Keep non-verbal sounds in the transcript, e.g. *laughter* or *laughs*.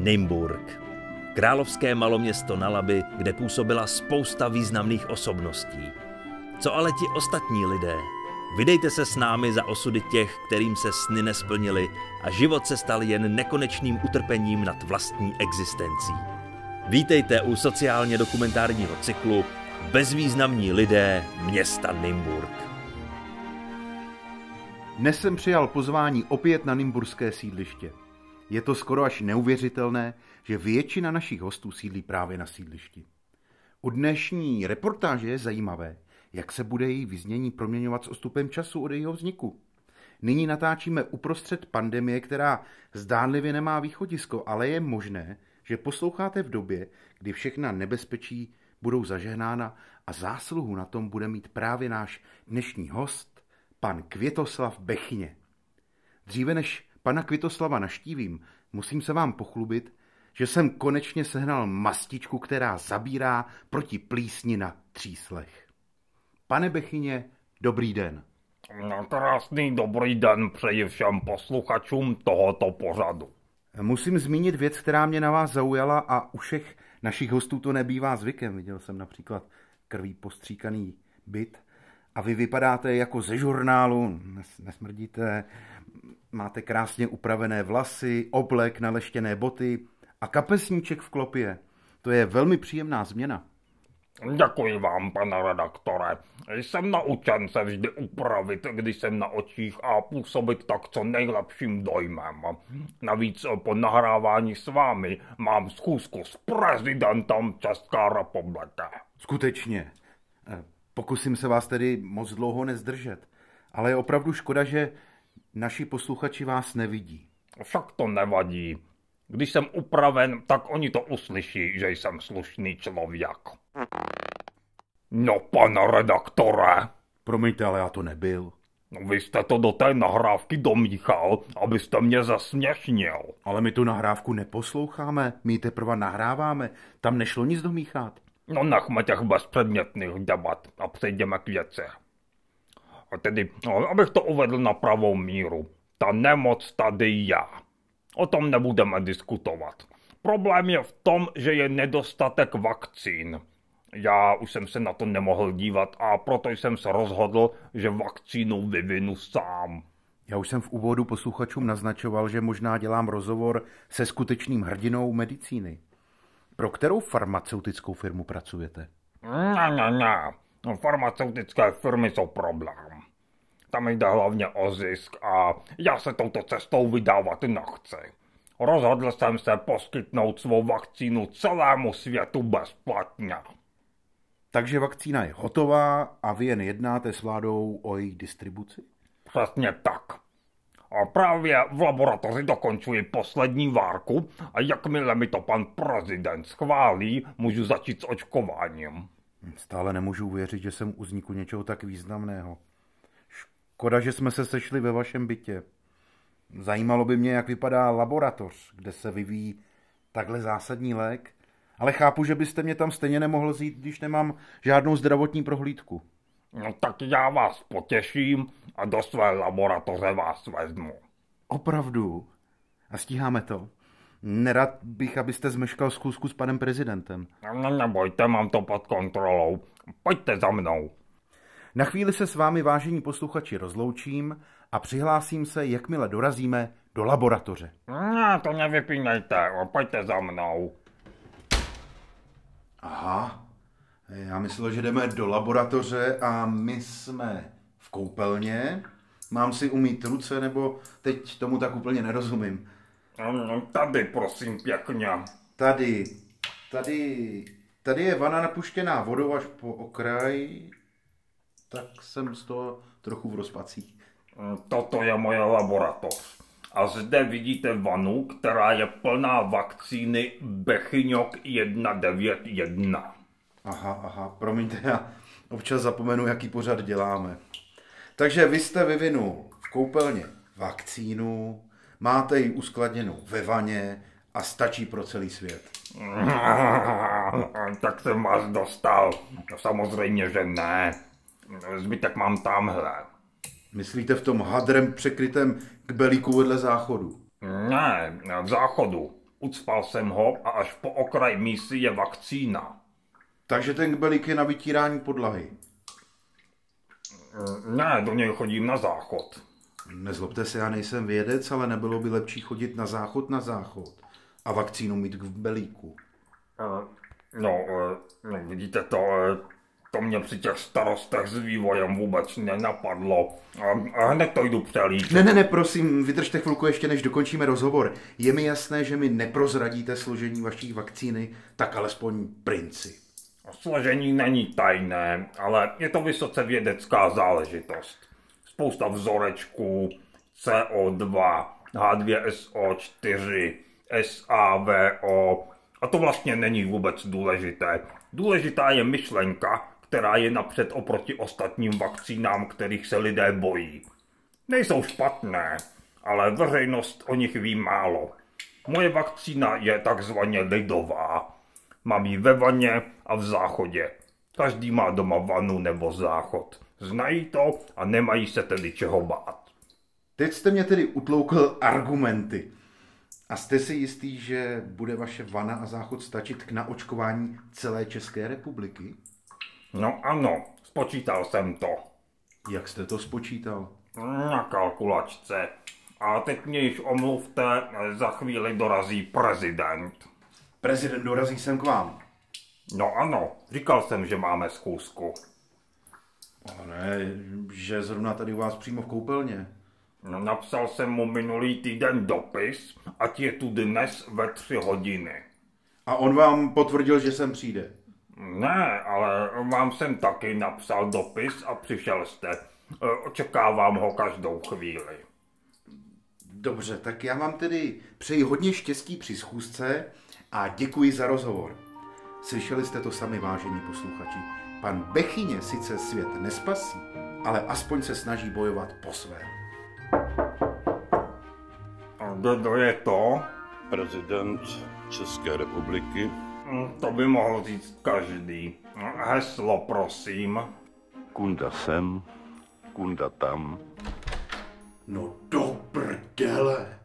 Nymburk. Královské maloměsto na Labi, kde působila spousta významných osobností. Co ale ti ostatní lidé? Vydejte se s námi za osudy těch, kterým se sny nesplnili a život se stal jen nekonečným utrpením nad vlastní existencí. Vítejte u sociálně dokumentárního cyklu Bezvýznamní lidé města Nymburk. Dnes jsem přijal pozvání opět na Nymburské sídliště. Je to skoro až neuvěřitelné, že většina našich hostů sídlí právě na sídlišti. U dnešní reportáže je zajímavé, jak se bude její vyznění proměňovat s ostupem času od jejího vzniku. Nyní natáčíme uprostřed pandemie, která zdánlivě nemá východisko, ale je možné, že posloucháte v době, kdy všechna nebezpečí budou zažehnána a zásluhu na tom bude mít právě náš dnešní host, pan Květoslav Bechně. Dříve než pana Květoslava naštívím, musím se vám pochlubit, že jsem konečně sehnal mastičku, která zabírá proti plísni na tříslech. Pane Bechyně, dobrý den. No, krásný dobrý den přeji všem posluchačům tohoto pořadu. Musím zmínit věc, která mě na vás zaujala a u všech našich hostů to nebývá zvykem. Viděl jsem například krví postříkaný byt a vy vypadáte jako ze žurnálu, nesmrdíte, máte krásně upravené vlasy, oblek, naleštěné boty a kapesníček v klopě. To je velmi příjemná změna. Děkuji vám, pane redaktore. Jsem naučen se vždy upravit, když jsem na očích a působit tak co nejlepším dojmem. Navíc po nahrávání s vámi mám schůzku s prezidentem České republiky. Skutečně. Pokusím se vás tedy moc dlouho nezdržet. Ale je opravdu škoda, že naši posluchači vás nevidí. Však to nevadí. Když jsem upraven, tak oni to uslyší, že jsem slušný člověk. No, pane redaktore. Promiňte, ale já to nebyl. No, vy jste to do té nahrávky domíchal, abyste mě zasměšnil. Ale my tu nahrávku neposloucháme, my ji teprve nahráváme. Tam nešlo nic domíchat. No nechme těch bezpředmětných debat a přejdeme k věci. A tedy, no, abych to uvedl na pravou míru. Ta nemoc tady je. O tom nebudeme diskutovat. Problém je v tom, že je nedostatek vakcín. Já už jsem se na to nemohl dívat a proto jsem se rozhodl, že vakcínu vyvinu sám. Já už jsem v úvodu posluchačům naznačoval, že možná dělám rozhovor se skutečným hrdinou medicíny. Pro kterou farmaceutickou firmu pracujete? Ne, ne, ne. Farmaceutické firmy jsou problém. Tam jde hlavně o zisk a já se touto cestou vydávat nechci. Rozhodl jsem se poskytnout svou vakcínu celému světu bezplatně. Takže vakcína je hotová a vy jen jednáte s vládou o její distribuci? Přesně tak. A právě v laboratoři dokončuji poslední várku a jakmile mi to pan prezident schválí, můžu začít s očkováním. Stále nemůžu uvěřit, že jsem u vzniku něčeho tak významného. Škoda, že jsme se sešli ve vašem bytě. Zajímalo by mě, jak vypadá laboratoř, kde se vyvíjí takhle zásadní lék, ale chápu, že byste mě tam stejně nemohl zít, když nemám žádnou zdravotní prohlídku. No tak já vás potěším a do své laboratoře vás vezmu. Opravdu? A stíháme to? Nerad bych, abyste zmeškal zkusku s panem prezidentem. No, nebojte, mám to pod kontrolou. Pojďte za mnou. Na chvíli se s vámi, vážení posluchači, rozloučím a přihlásím se, jakmile dorazíme do laboratoře. No, to nevypínejte, pojďte za mnou. Aha, já myslel, že jdeme do laboratoře a my jsme v koupelně. Mám si umít ruce, nebo teď tomu tak úplně nerozumím. No, tady, prosím, pěkně. Tady, tady, tady je vana napuštěná vodou až po okraj, tak jsem z toho trochu v rozpacích. Toto je moje laboratoř. A zde vidíte vanu, která je plná vakcíny Bechyňok 191. Aha, aha, promiňte, já občas zapomenu, jaký pořad děláme. Takže vy jste vyvinul v koupelně vakcínu, máte ji uskladněnou ve vaně a stačí pro celý svět. *laughs* tak jsem vás dostal. Samozřejmě, že ne. Zbytek mám tamhle. Myslíte v tom hadrem překrytém k belíku vedle záchodu? Ne, v záchodu. Ucpal jsem ho a až po okraj mísy je vakcína. Takže ten kbelík je na vytírání podlahy. Ne, do něj chodím na záchod. Nezlobte se, já nejsem vědec, ale nebylo by lepší chodit na záchod na záchod a vakcínu mít v belíku. Eh, No, eh, no vidíte to, eh, to mě při těch starostech s vývojem vůbec nenapadlo. A, a hned to jdu přelít. Ne, ne, ne, prosím, vydržte chvilku ještě, než dokončíme rozhovor. Je mi jasné, že mi neprozradíte složení vaší vakcíny, tak alespoň princip. Složení není tajné, ale je to vysoce vědecká záležitost. Spousta vzorečků, CO2, H2SO4, SAVO, a to vlastně není vůbec důležité. Důležitá je myšlenka, která je napřed oproti ostatním vakcínám, kterých se lidé bojí. Nejsou špatné, ale veřejnost o nich ví málo. Moje vakcína je takzvaně lidová. Mám ji ve vaně a v záchodě. Každý má doma vanu nebo záchod. Znají to a nemají se tedy čeho bát. Teď jste mě tedy utloukl argumenty. A jste si jistý, že bude vaše vana a záchod stačit k naočkování celé České republiky? No ano, spočítal jsem to. Jak jste to spočítal? Na kalkulačce. A teď mě již omluvte, za chvíli dorazí prezident. Prezident dorazí sem k vám. No ano, říkal jsem, že máme schůzku. Ne, že zrovna tady u vás přímo v koupelně. No, napsal jsem mu minulý týden dopis, ať je tu dnes ve tři hodiny. A on vám potvrdil, že sem přijde. Ne, ale vám jsem taky napsal dopis a přišel jste. E, očekávám ho každou chvíli. Dobře, tak já vám tedy přeji hodně štěstí při schůzce a děkuji za rozhovor. Slyšeli jste to sami, vážení posluchači. Pan Bechyně sice svět nespasí, ale aspoň se snaží bojovat po svém. A kdo je to? Prezident České republiky. Hm, To by mohl říct každý. Heslo, prosím. Kunda sem, kunda tam. No do prdele.